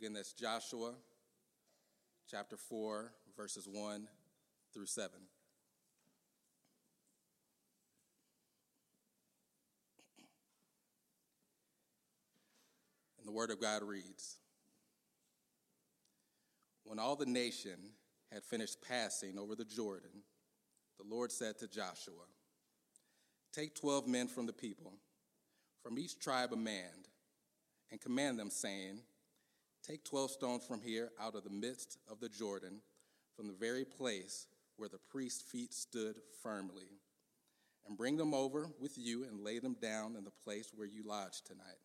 Again, that's Joshua chapter 4, verses 1 through 7. And the Word of God reads When all the nation had finished passing over the Jordan, the Lord said to Joshua, Take 12 men from the people, from each tribe a man, and command them, saying, Take 12 stones from here out of the midst of the Jordan, from the very place where the priest's feet stood firmly, and bring them over with you and lay them down in the place where you lodge tonight.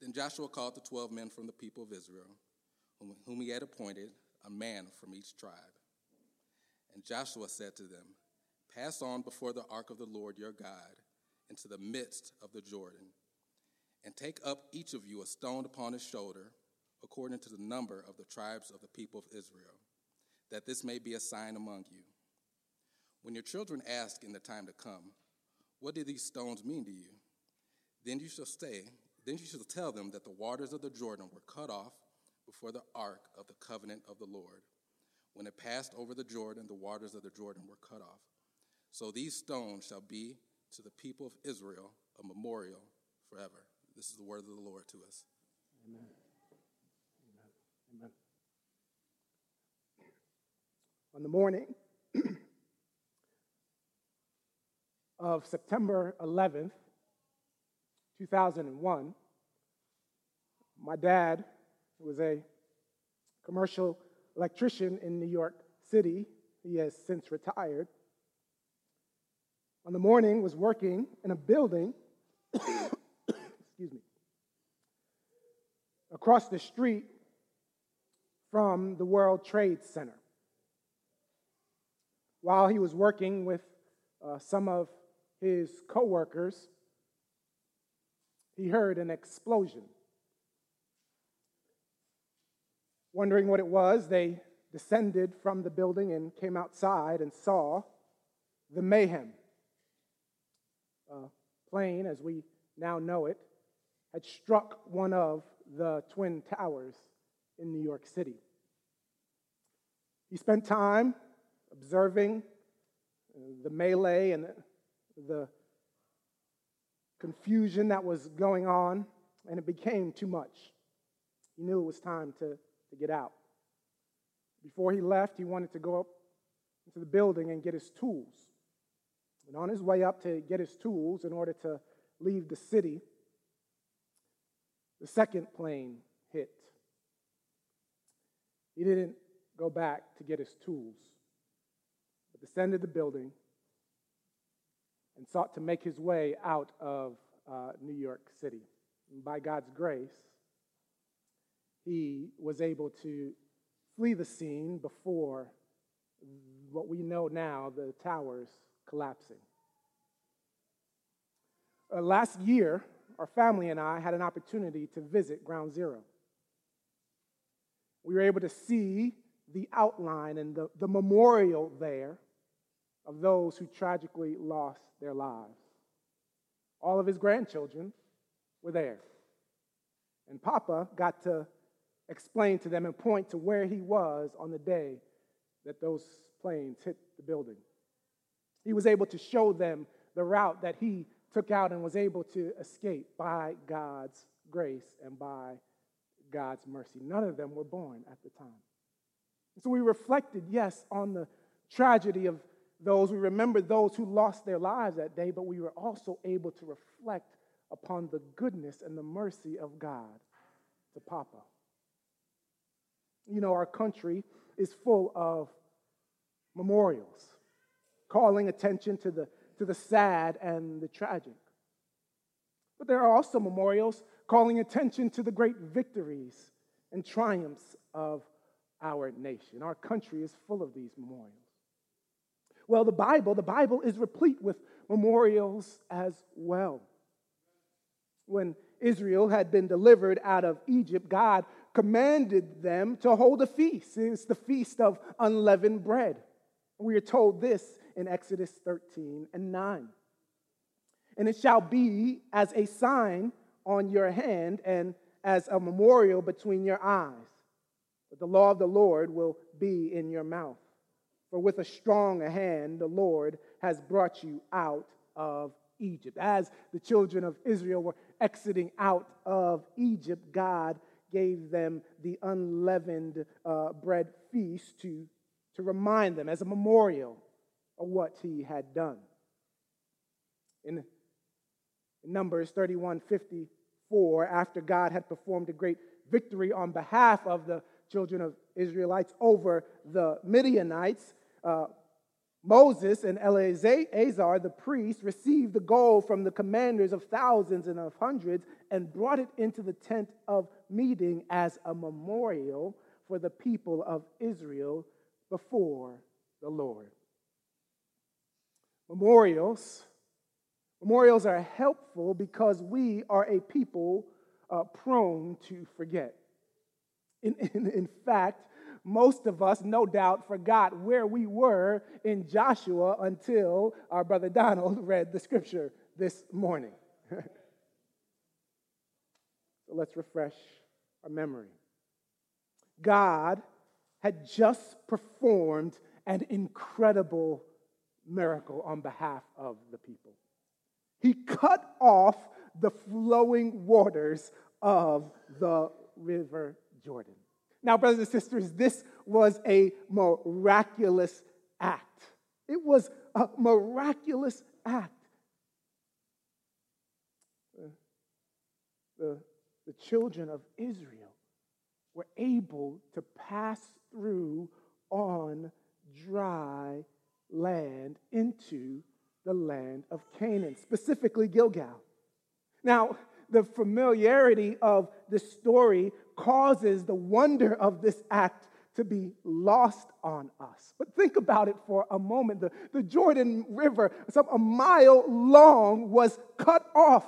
Then Joshua called the 12 men from the people of Israel, whom he had appointed, a man from each tribe. And Joshua said to them, Pass on before the ark of the Lord your God into the midst of the Jordan and take up each of you a stone upon his shoulder, according to the number of the tribes of the people of Israel, that this may be a sign among you. When your children ask in the time to come, What do these stones mean to you? Then you shall say, then you shall tell them that the waters of the Jordan were cut off before the ark of the covenant of the Lord. When it passed over the Jordan, the waters of the Jordan were cut off. So these stones shall be to the people of Israel a memorial forever. This is the word of the Lord to us. Amen. Amen. Amen. On the morning of September 11th, 2001, my dad was a commercial electrician in New York City. He has since retired. On the morning was working in a building excuse me, across the street from the World Trade Center. While he was working with uh, some of his coworkers, he heard an explosion. Wondering what it was, they descended from the building and came outside and saw the mayhem. A plane, as we now know it, had struck one of the Twin Towers in New York City. He spent time observing uh, the melee and the confusion that was going on, and it became too much. He knew it was time to, to get out. Before he left, he wanted to go up into the building and get his tools. And on his way up to get his tools in order to leave the city, the second plane hit. He didn't go back to get his tools, but descended the building and sought to make his way out of uh, New York City. And by God's grace, he was able to flee the scene before what we know now the towers collapsing. Uh, last year, our family and I had an opportunity to visit Ground Zero. We were able to see the outline and the, the memorial there of those who tragically lost their lives. All of his grandchildren were there. And Papa got to explain to them and point to where he was on the day that those planes hit the building. He was able to show them the route that he took out and was able to escape by God's grace and by God's mercy. None of them were born at the time. So we reflected, yes, on the tragedy of those. We remembered those who lost their lives that day, but we were also able to reflect upon the goodness and the mercy of God to Papa. You know, our country is full of memorials calling attention to the to the sad and the tragic. But there are also memorials calling attention to the great victories and triumphs of our nation. Our country is full of these memorials. Well, the Bible, the Bible is replete with memorials as well. When Israel had been delivered out of Egypt, God commanded them to hold a feast. It's the feast of unleavened bread. We are told this in Exodus 13 and 9. And it shall be as a sign on your hand and as a memorial between your eyes. But the law of the Lord will be in your mouth. For with a strong hand, the Lord has brought you out of Egypt. As the children of Israel were exiting out of Egypt, God gave them the unleavened uh, bread feast to, to remind them as a memorial what he had done. In, Numbers 31 54, after God had performed a great victory on behalf of the children of Israelites over the Midianites, uh, Moses and Eleazar, the priest, received the gold from the commanders of thousands and of hundreds and brought it into the tent of meeting as a memorial for the people of Israel before the Lord. Memorials. Memorials are helpful because we are a people uh, prone to forget. In, in, in fact, most of us, no doubt, forgot where we were in Joshua until our brother Donald read the scripture this morning. so let's refresh our memory. God had just performed an incredible miracle on behalf of the people. He cut off the flowing waters of the river Jordan. Now, brothers and sisters, this was a miraculous act. It was a miraculous act. The, the, children of Israel were able to pass through on dry land into the land of Canaan, specifically Gilgal. Now, the familiarity of this story causes the wonder of this act to be lost on us. But think about it for a moment. The, the Jordan River, some a mile long, was cut off.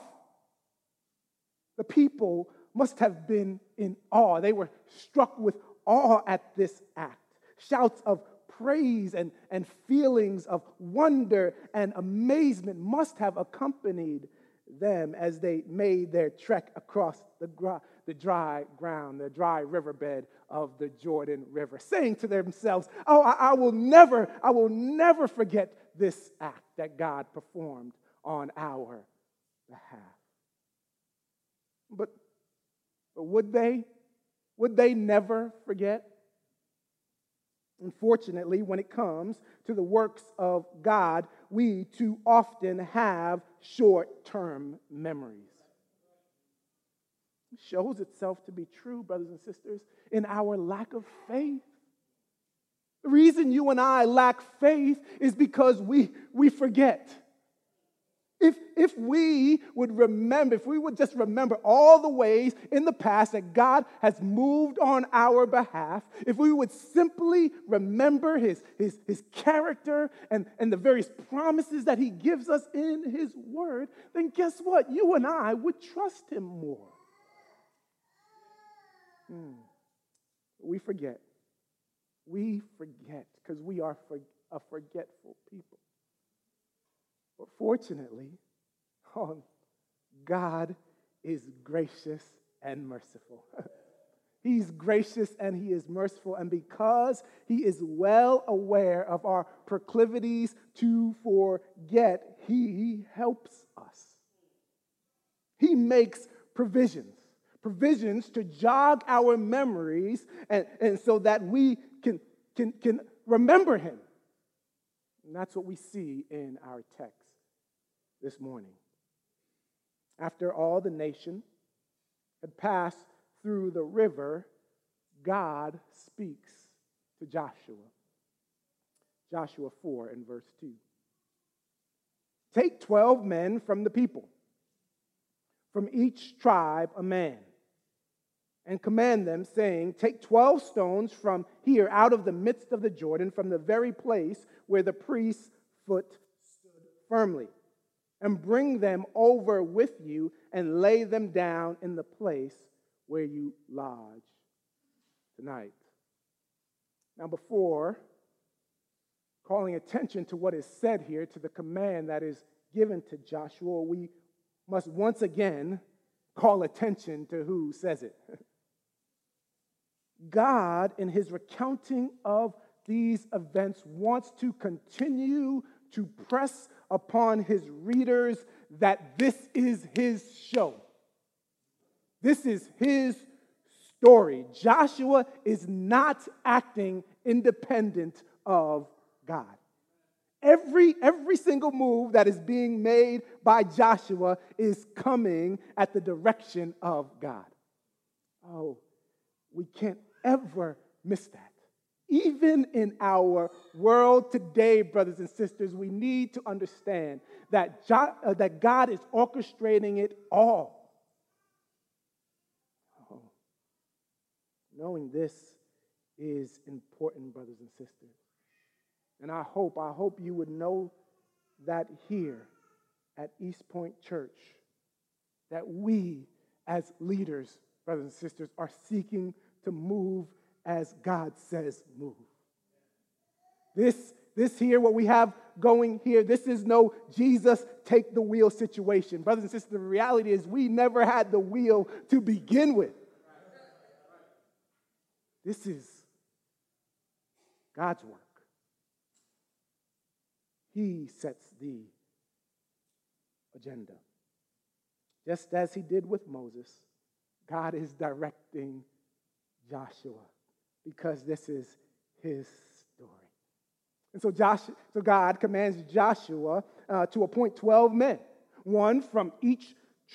The people must have been in awe. They were struck with awe at this act. Shouts of praise and, and feelings of wonder and amazement must have accompanied them as they made their trek across the, the dry ground, the dry riverbed of the Jordan River, saying to themselves, Oh, I, I will never, I will never forget this act that God performed on our behalf. But, but would they? Would they never forget? Unfortunately, when it comes to the works of God, we too often have short term memories. It shows itself to be true, brothers and sisters, in our lack of faith. The reason you and I lack faith is because we, we forget. If, if we would remember, if we would just remember all the ways in the past that God has moved on our behalf, if we would simply remember his, his, his character and, and the various promises that he gives us in his word, then guess what? You and I would trust him more. Hmm. We forget. We forget because we are for, a forgetful people. But fortunately, oh, God is gracious and merciful. He's gracious and he is merciful. And because he is well aware of our proclivities to forget, he helps us. He makes provisions, provisions to jog our memories and, and so that we can, can, can remember him. And that's what we see in our text this morning. After all the nation had passed through the river, God speaks to Joshua. Joshua 4 and verse 2. Take 12 men from the people, from each tribe a man, and command them, saying, Take 12 stones from here out of the midst of the Jordan, from the very place where the priest's foot stood firmly and bring them over with you and lay them down in the place where you lodge tonight. Now, before calling attention to what is said here, to the command that is given to Joshua, we must once again call attention to who says it. God, in his recounting of these events, wants to continue to press upon his readers that this is his show. This is his story. Joshua is not acting independent of God. Every, every single move that is being made by Joshua is coming at the direction of God. Oh, we can't ever miss that. Even in our world today, brothers and sisters, we need to understand that, jo- uh, that God is orchestrating it all. Oh, knowing this is important, brothers and sisters. And I hope, I hope you would know that here at East Point Church, that we as leaders, brothers and sisters, are seeking to move as God says move. This, this here, what we have going here, this is no Jesus take the wheel situation. Brothers and sisters, the reality is we never had the wheel to begin with. This is God's work. He sets the agenda. Just as he did with Moses, God is directing Joshua because this is his story. And so, Josh, so God commands Joshua uh, to appoint 12 men, one from each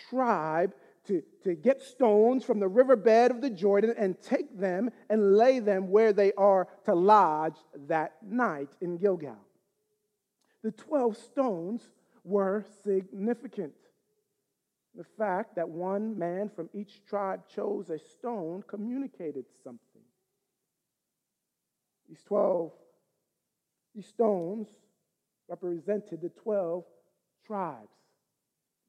tribe, to, to get stones from the riverbed of the Jordan and take them and lay them where they are to lodge that night in Gilgal. The 12 stones were significant. The fact that one man from each tribe chose a stone communicated something. These 12 these stones represented the 12 tribes.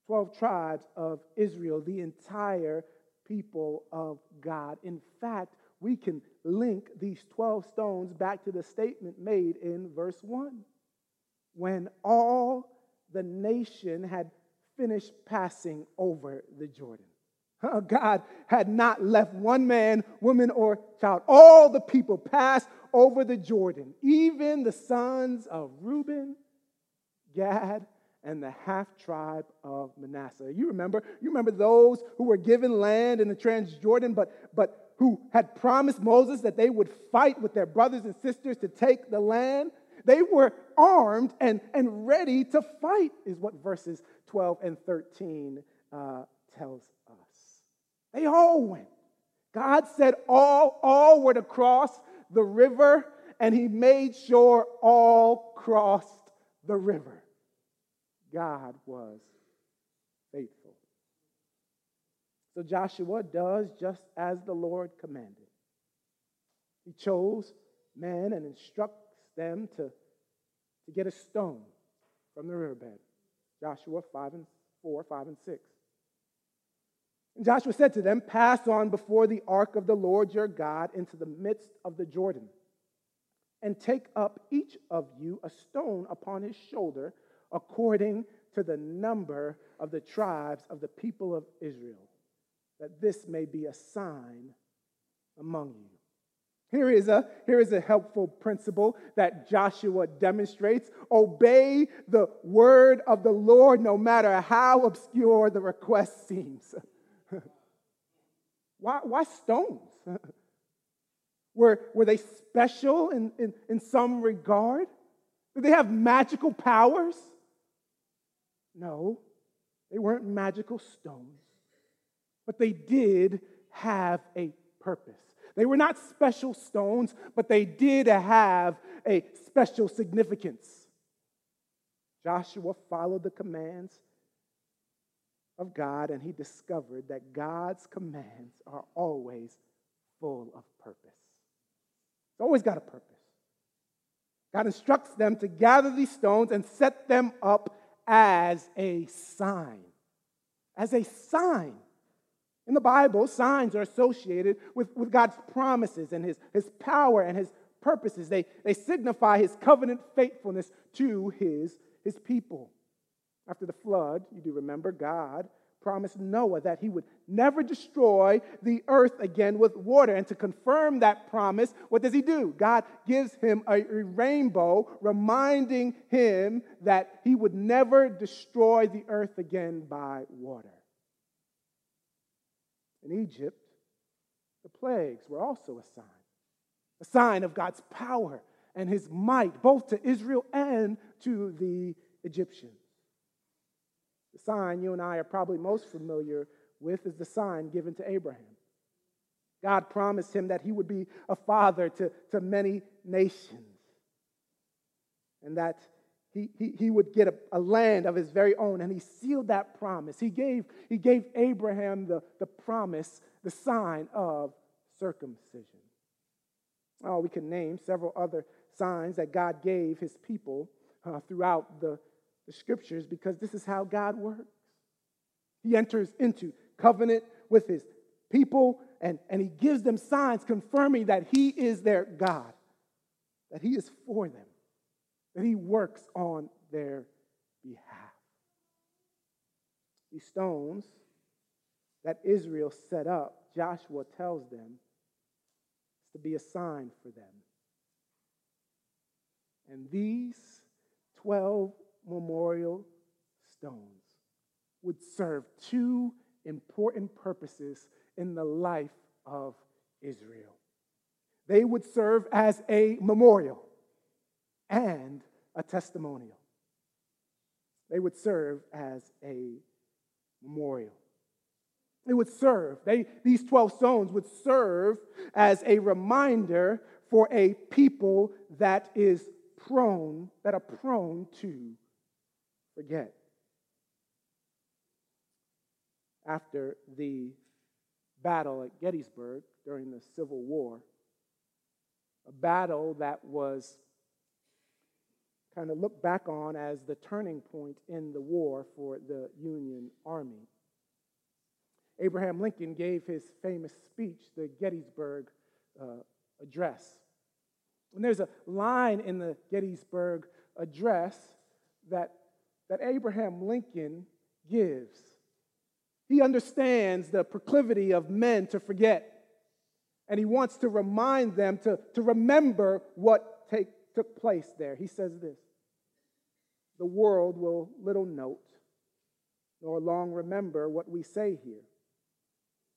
12 tribes of Israel, the entire people of God. In fact, we can link these 12 stones back to the statement made in verse 1. When all the nation had finished passing over the Jordan. God had not left one man, woman, or child. All the people passed over the Jordan, even the sons of Reuben, Gad, and the half tribe of Manasseh. You remember, you remember those who were given land in the Transjordan, but, but who had promised Moses that they would fight with their brothers and sisters to take the land? They were armed and, and ready to fight, is what verses 12 and 13 uh, tells us. They all went. God said all, all were to cross the river, and he made sure all crossed the river. God was faithful. So Joshua does just as the Lord commanded. He chose men and instructs them to, to get a stone from the riverbed. Joshua 5 and 4, 5 and 6. And Joshua said to them, Pass on before the ark of the Lord your God into the midst of the Jordan, and take up each of you a stone upon his shoulder, according to the number of the tribes of the people of Israel, that this may be a sign among you. Here is, a, here is a helpful principle that Joshua demonstrates. Obey the word of the Lord no matter how obscure the request seems. why, why stones? were, were they special in, in, in some regard? Did they have magical powers? No, they weren't magical stones, but they did have a purpose. They were not special stones, but they did have a special significance. Joshua followed the commands of God and he discovered that God's commands are always full of purpose. It's always got a purpose. God instructs them to gather these stones and set them up as a sign. As a sign. In the Bible, signs are associated with, with God's promises and his, his power and his purposes. They, they signify his covenant faithfulness to his, his people. After the flood, you do remember, God promised Noah that he would never destroy the earth again with water. And to confirm that promise, what does he do? God gives him a, rainbow, reminding him that he would never destroy the earth again by water. In Egypt, the plagues were also a sign, a sign of God's power and his might, both to Israel and to the Egyptians. The sign you and I are probably most familiar with is the sign given to Abraham. God promised him that he would be a father to, to many nations and that he, he, he would get a, a land of his very own. And he sealed that promise. He gave, he gave Abraham the, the promise, the sign of circumcision. Oh, we can name several other signs that God gave his people uh, throughout the, the scriptures because this is how God works. He enters into covenant with his people and, and he gives them signs confirming that he is their God, that he is for them, that he works on their behalf. These stones that Israel set up, Joshua tells them, to be a sign for them. And these 12 memorial stones would serve two important purposes in the life of Israel. They would serve as a memorial and a testimonial. They would serve as a memorial. They would serve, they, these 12 stones would serve as a reminder for a people that is prone, that are prone to forget. After the battle at Gettysburg during the Civil War, a battle that was kind of looked back on as the turning point in the war for the Union Army. Abraham Lincoln gave his famous speech, the Gettysburg uh, Address. And there's a line in the Gettysburg Address that, that Abraham Lincoln gives. He understands the proclivity of men to forget, and he wants to remind them to, to remember what take, took place there. He says this The world will little note nor long remember what we say here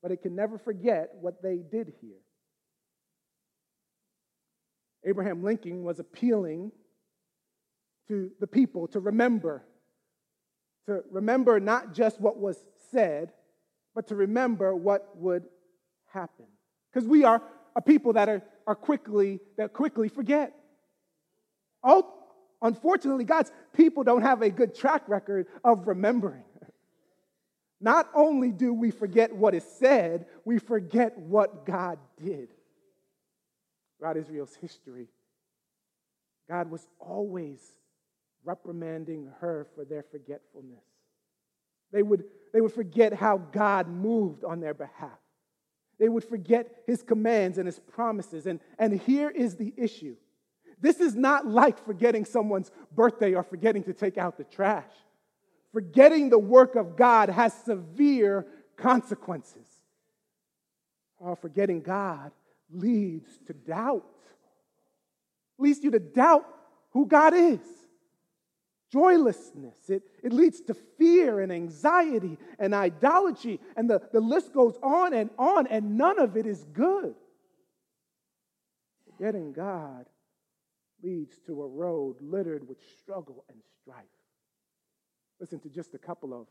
but it can never forget what they did here. Abraham Lincoln was appealing to the people to remember, to remember not just what was said, but to remember what would happen. Because we are a people that are, are quickly, that quickly forget. Oh, unfortunately, God's people don't have a good track record of remembering. Not only do we forget what is said, we forget what God did. Throughout Israel's history, God was always reprimanding her for their forgetfulness. They would, they would forget how God moved on their behalf. They would forget his commands and his promises. And, and here is the issue this is not like forgetting someone's birthday or forgetting to take out the trash forgetting the work of God has severe consequences. Oh, forgetting God leads to doubt, leads you to doubt who God is. Joylessness. It, it leads to fear and anxiety and idolatry, and the, the list goes on and on, and none of it is good. Forgetting God leads to a road littered with struggle and strife. Listen to just a couple of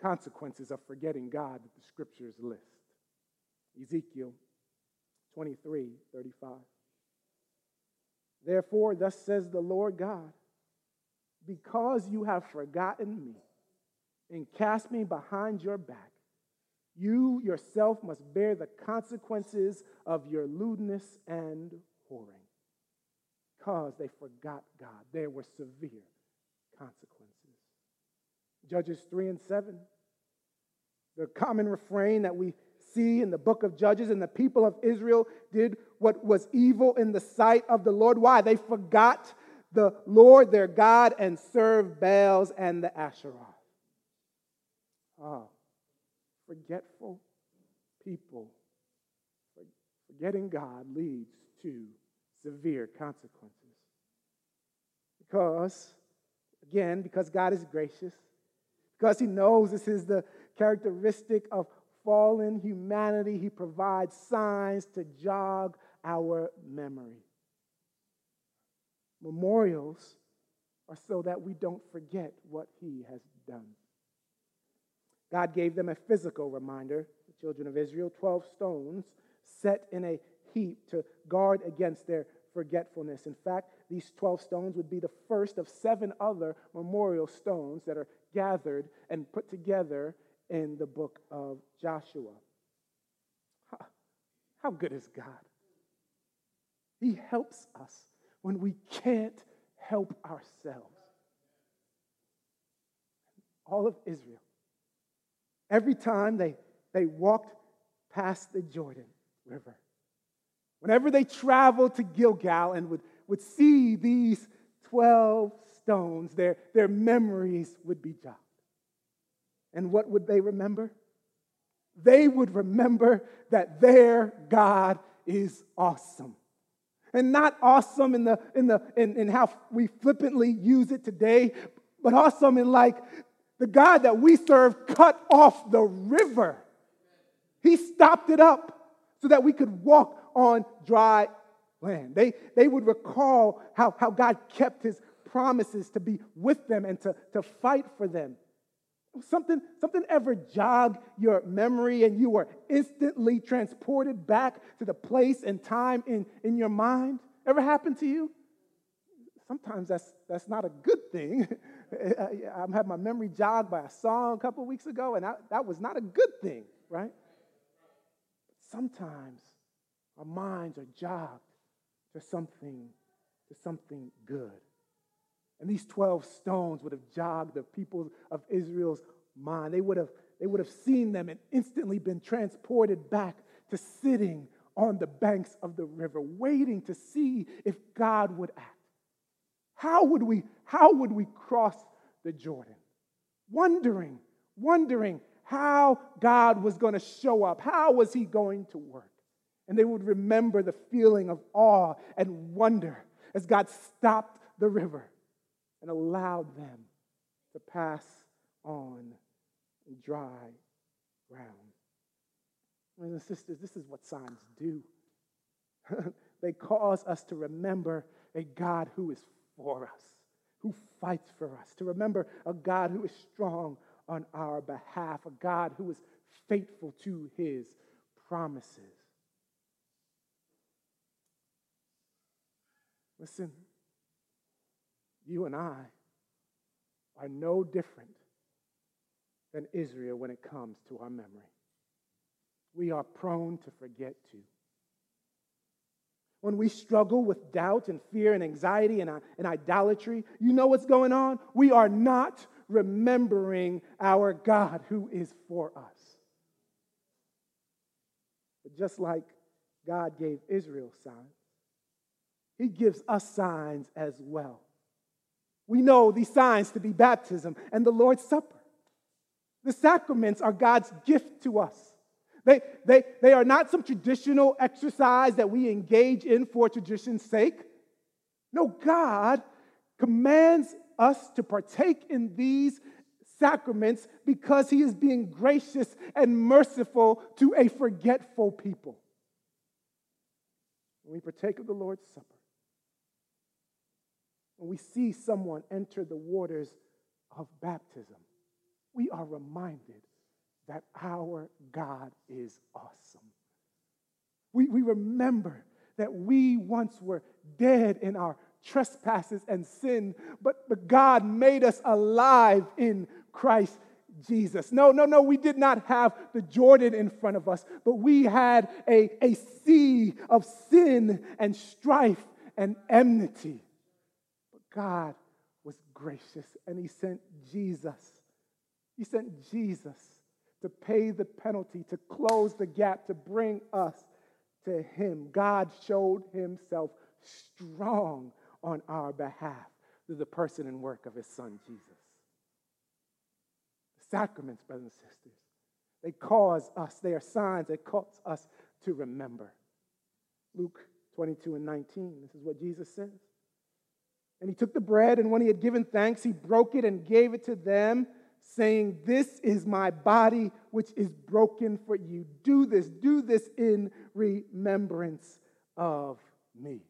consequences of forgetting God that the scriptures list. Ezekiel 23 35. Therefore, thus says the Lord God, because you have forgotten me and cast me behind your back, you yourself must bear the consequences of your lewdness and whoring. Because they forgot God, there were severe consequences. Judges 3 and 7. The common refrain that we see in the book of Judges, and the people of Israel did what was evil in the sight of the Lord. Why? They forgot the Lord their God and serve Baals and the Asherah. Oh, forgetful people. Forgetting God leads to severe consequences. Because, again, because God is gracious, because He knows this is the characteristic of fallen humanity, He provides signs to jog our memory. Memorials are so that we don't forget what He has done. God gave them a physical reminder, the children of Israel, 12 stones set in a heap to guard against their forgetfulness. In fact, these 12 stones would be the first of seven other memorial stones that are gathered and put together in the book of Joshua. How good is God? He helps us when we can't help ourselves. All of Israel, every time they, they walked past the Jordan River, whenever they traveled to Gilgal and would, would see these 12 stones, their, their memories would be jogged. And what would they remember? They would remember that their God is awesome. And not awesome in, the, in, the, in, in how we flippantly use it today, but awesome in like the God that we serve cut off the river. He stopped it up so that we could walk on dry land. They, they would recall how, how God kept his promises to be with them and to, to fight for them. Something, something ever jog your memory and you were instantly transported back to the place and time in, in your mind? Ever happened to you? Sometimes that's, that's not a good thing. I had my memory jogged by a song a couple weeks ago, and I, that was not a good thing, right? Sometimes our minds are jogged to something, to something good. And these 12 stones would have jogged the people of Israel's mind. They would have, they would have seen them and instantly been transported back to sitting on the banks of the river, waiting to see if God would act. How would we, how would we cross the Jordan? Wondering, wondering how God was going to show up. How was he going to work? And they would remember the feeling of awe and wonder as God stopped the river and allowed them to pass on dry ground. Brothers and sisters, this is what signs do. they cause us to remember a God who is for us, who fights for us, to remember a God who is strong on our behalf, a God who is faithful to his promises. Listen, you and I are no different than Israel when it comes to our memory. We are prone to forget too. When we struggle with doubt and fear and anxiety and, uh, and idolatry, you know what's going on? We are not remembering our God who is for us. But just like God gave Israel signs, He gives us signs as well. We know these signs to be baptism and the Lord's Supper. The sacraments are God's gift to us. They, they, they are not some traditional exercise that we engage in for tradition's sake. No, God commands us to partake in these sacraments because He is being gracious and merciful to a forgetful people. When we partake of the Lord's Supper, when we see someone enter the waters of baptism, we are reminded that our God is awesome. We, we remember that we once were dead in our trespasses and sin, but, but God made us alive in Christ Jesus. No, no, no, we did not have the Jordan in front of us, but we had a, a sea of sin and strife and enmity. God was gracious and He sent Jesus. He sent Jesus to pay the penalty, to close the gap, to bring us to Him. God showed Himself strong on our behalf through the person and work of His Son, Jesus. The sacraments, brothers and sisters. They cause us, they are signs that cause us to remember. Luke 22 and 19, this is what Jesus says. And he took the bread, and when he had given thanks, he broke it and gave it to them, saying, This is my body, which is broken for you. Do this, do this in remembrance of me.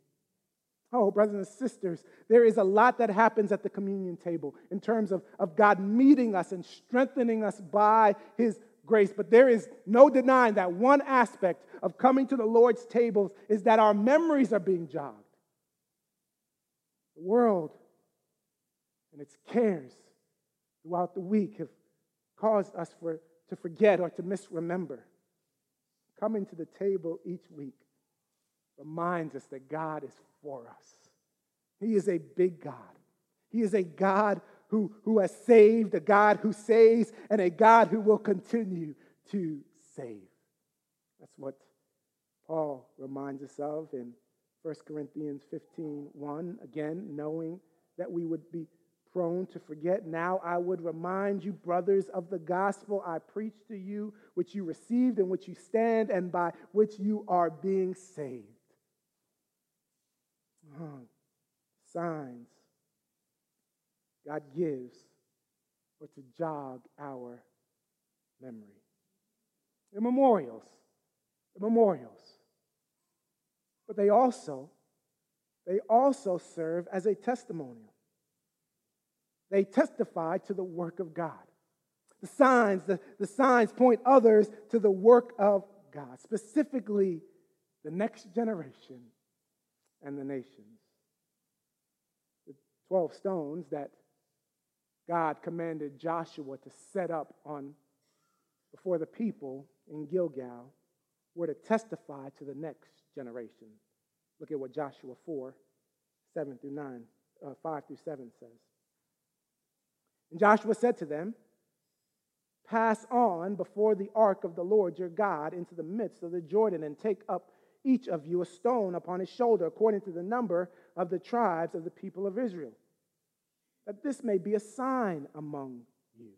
Oh, brothers and sisters, there is a lot that happens at the communion table in terms of, of God meeting us and strengthening us by his grace. But there is no denying that one aspect of coming to the Lord's tables is that our memories are being jogged. The world and its cares throughout the week have caused us for, to forget or to misremember. Coming to the table each week reminds us that God is for us. He is a big God. He is a God who, who has saved, a God who saves, and a God who will continue to save. That's what Paul reminds us of in 1 Corinthians 15 1. Again, knowing that we would be prone to forget. Now I would remind you, brothers, of the gospel I preached to you, which you received, and which you stand, and by which you are being saved signs God gives or to jog our memory. They're memorials. They're memorials. But they also, they also serve as a testimonial. They testify to the work of God. The signs, the, the signs point others to the work of God, specifically the next generation and the nations. The 12 stones that God commanded Joshua to set up on before the people in Gilgal were to testify to the next generation. Look at what Joshua 4, 7 through 9, uh, 5 through 7 says. And Joshua said to them, Pass on before the ark of the Lord your God into the midst of the Jordan and take up each of you a stone upon his shoulder, according to the number of the tribes of the people of Israel, that this may be a sign among you.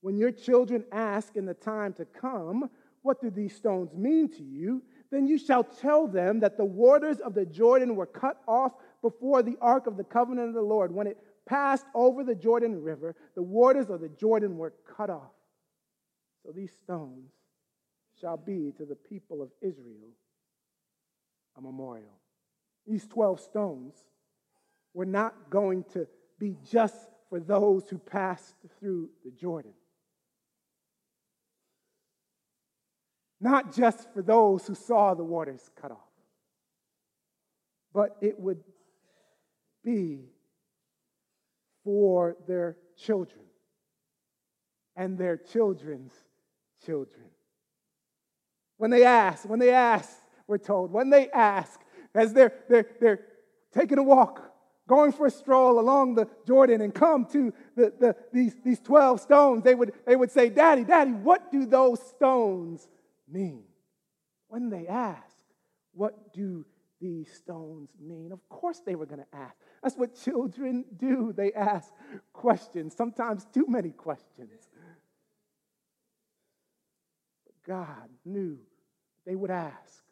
When your children ask in the time to come, What do these stones mean to you? Then you shall tell them that the waters of the Jordan were cut off before the ark of the covenant of the Lord. When it passed over the Jordan River, the waters of the Jordan were cut off. So these stones shall be to the people of Israel a memorial. These 12 stones were not going to be just for those who passed through the Jordan. Not just for those who saw the waters cut off, but it would be for their children and their children's children. When they ask, when they ask, we're told, when they ask, as they're, they're, they're taking a walk, going for a stroll along the Jordan and come to the, the, these, these 12 stones, they would, they would say, Daddy, Daddy, what do those stones mean? When they ask, what do these stones mean? Of course, they were going to ask. That's what children do. They ask questions, sometimes too many questions. But God knew they would ask.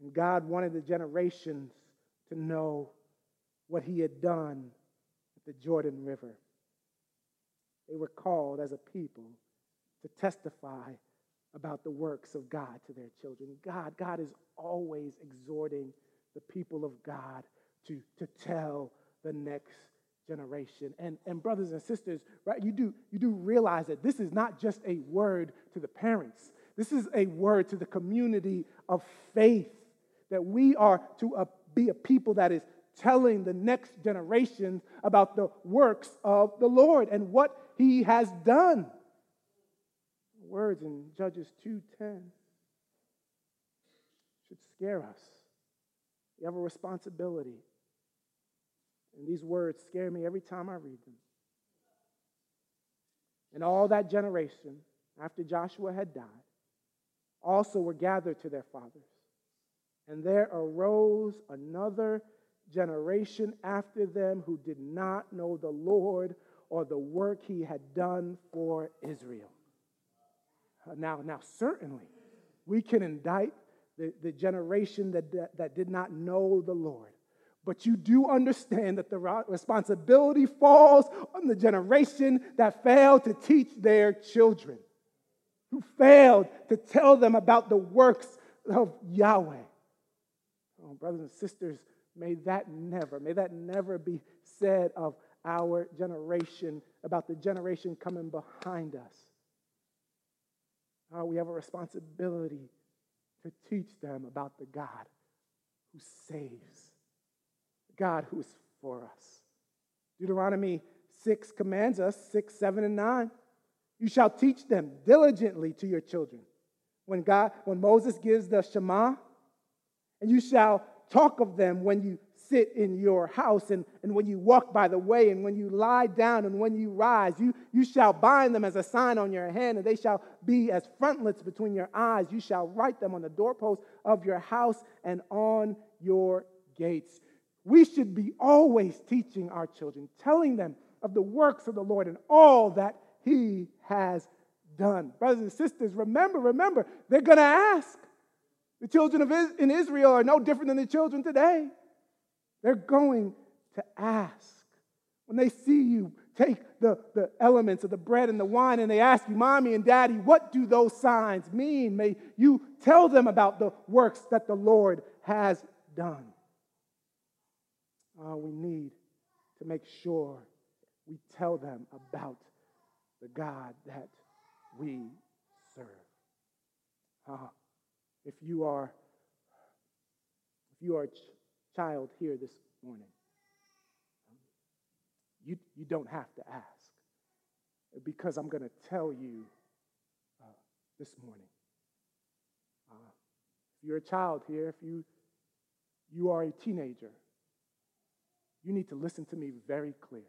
And God wanted the generations to know what He had done at the Jordan River. They were called as a people to testify about the works of God to their children. God, God is always exhorting the people of God to, to tell the next generation. And, and brothers and sisters, right, you do, you do realize that this is not just a word to the parents. This is a word to the community of faith that we are to uh, be a people that is telling the next generation about the works of the Lord and what he has done. Words in Judges 2:10 should scare us. We have a responsibility. And these words scare me every time I read them. And all that generation, after Joshua had died, also were gathered to their fathers and there arose another generation after them who did not know the Lord or the work he had done for Israel. Uh, now, now, certainly, we can indict the, the generation that, that, that did not know the Lord. But you do understand that the responsibility falls on the generation that failed to teach their children, who failed to tell them about the works of Yahweh. Oh, brothers and sisters, may that never, may that never be said of our generation, about the generation coming behind us. Oh, we have a responsibility to teach them about the God who saves, God who is for us. Deuteronomy 6 commands us 6, 7, and 9. You shall teach them diligently to your children. When God, when Moses gives the Shema, and you shall talk of them when you sit in your house and, and when you walk by the way and when you lie down and when you rise. You, you shall bind them as a sign on your hand, and they shall be as frontlets between your eyes. You shall write them on the doorpost of your house and on your gates. We should be always teaching our children, telling them of the works of the Lord and all that He has done. Brothers and sisters, remember, remember, they're going to ask. The children of in Israel are no different than the children today. They're going to ask. When they see you take the, the elements of the bread and the wine and they ask you, Mommy and Daddy, what do those signs mean? May you tell them about the works that the Lord has done. Uh, we need to make sure we tell them about the God that we serve. Uh, if you are if you are child here this morning, you, you don't have to ask because I'm going to tell you uh, this morning. Uh, if you're a child here, if you, you are a teenager, you need to listen to me very clear.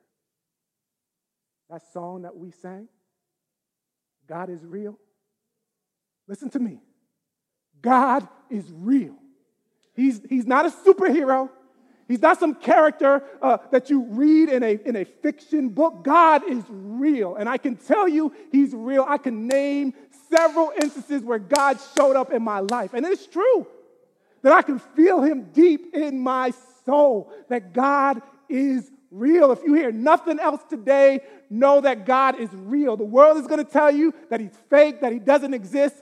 That song that we sang, God is real. Listen to me. God is real. He's, he's not a superhero. He's not some character uh, that you read in a, in a fiction book. God is real. And I can tell you he's real. I can name several instances where God showed up in my life. And it's true that I can feel him deep in my soul, that God is real. If you hear nothing else today, know that God is real. The world is going to tell you that he's fake, that he doesn't exist.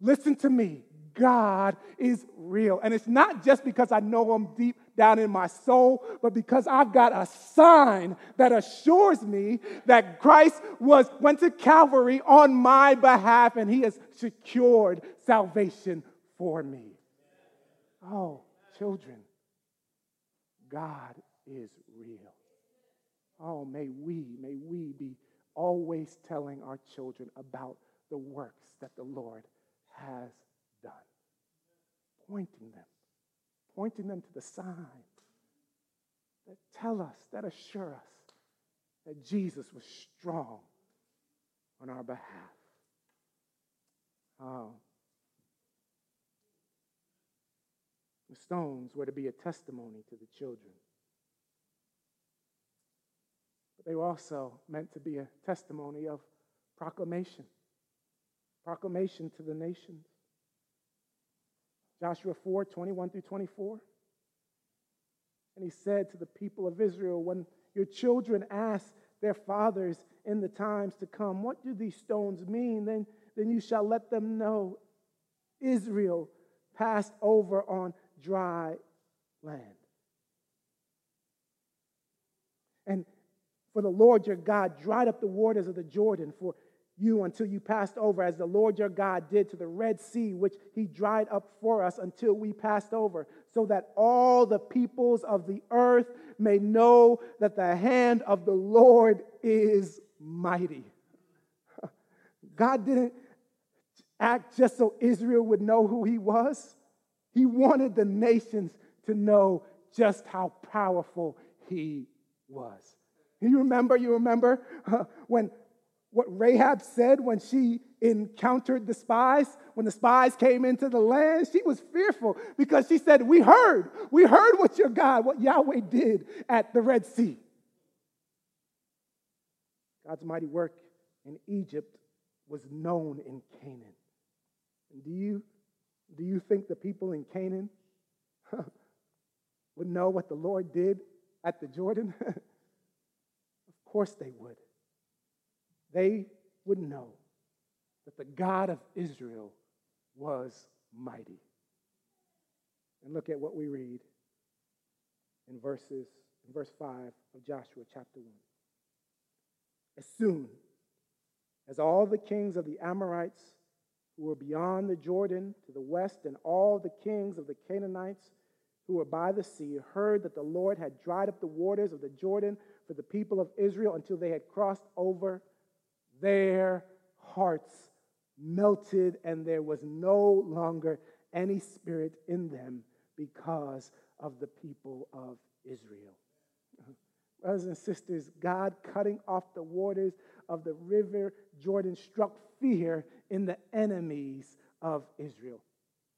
Listen to me. God is real. And it's not just because I know him deep down in my soul, but because I've got a sign that assures me that Christ was went to Calvary on my behalf and he has secured salvation for me. Oh, children, God is real. Oh, may we, may we be always telling our children about the works that the Lord has. Pointing them, pointing them to the signs that tell us, that assure us that Jesus was strong on our behalf. Oh. The stones were to be a testimony to the children. But they were also meant to be a testimony of proclamation. Proclamation to the nations. Joshua 4 21 through 24. And he said to the people of Israel, When your children ask their fathers in the times to come, What do these stones mean? Then, then you shall let them know Israel passed over on dry land. And for the Lord your God dried up the waters of the Jordan for you until you passed over, as the Lord your God did to the Red Sea, which he dried up for us until we passed over, so that all the peoples of the earth may know that the hand of the Lord is mighty. God didn't act just so Israel would know who he was, he wanted the nations to know just how powerful he was. You remember, you remember when what Rahab said when she encountered the spies, when the spies came into the land, she was fearful because she said, We heard, we heard what your God, what Yahweh did at the Red Sea. God's mighty work in Egypt was known in Canaan. And do you, do you think the people in Canaan would know what the Lord did at the Jordan? of course they would. They would know that the God of Israel was mighty. And look at what we read in verses in verse 5 of Joshua chapter 1. As soon as all the kings of the Amorites who were beyond the Jordan to the west, and all the kings of the Canaanites who were by the sea, heard that the Lord had dried up the waters of the Jordan for the people of Israel until they had crossed over, their hearts melted, and there was no longer any spirit in them because of the people of Israel. Brothers and sisters, God cutting off the waters of the river Jordan struck fear in the enemies of Israel.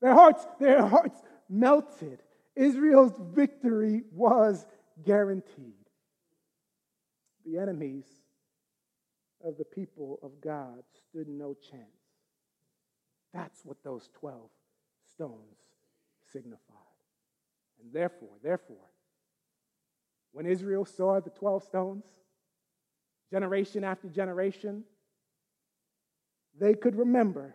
Their hearts, their hearts melted. Israel's victory was guaranteed. The enemies of the people of God stood no chance. That's what those 12 stones signified. And therefore, therefore, when Israel saw the 12 stones, generation after generation, they could remember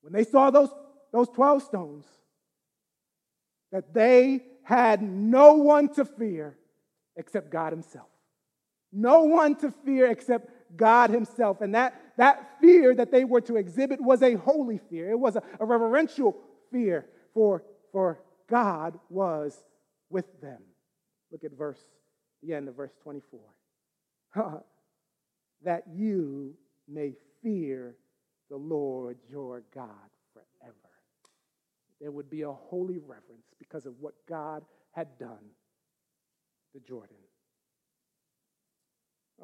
when they saw those, those 12 stones that they had no one to fear except God Himself. No one to fear except God Himself. And that, that fear that they were to exhibit was a holy fear, it was a, a reverential fear, for, for God was with them. Look at verse, the end of verse 24. that you may fear the Lord your God forever. There would be a holy reverence because of what God had done the Jordan.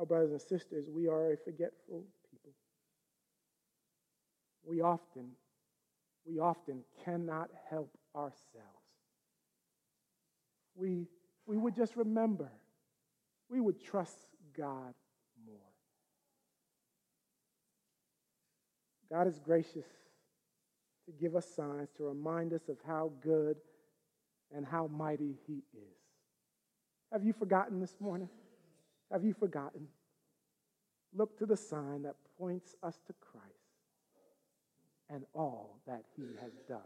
Our brothers and sisters, we are a forgetful people. We often, we often cannot help ourselves. We we would just remember, we would trust God more. God is gracious to give us signs to remind us of how good and how mighty He is. Have you forgotten this morning? Have you forgotten? Look to the sign that points us to Christ and all that He has done.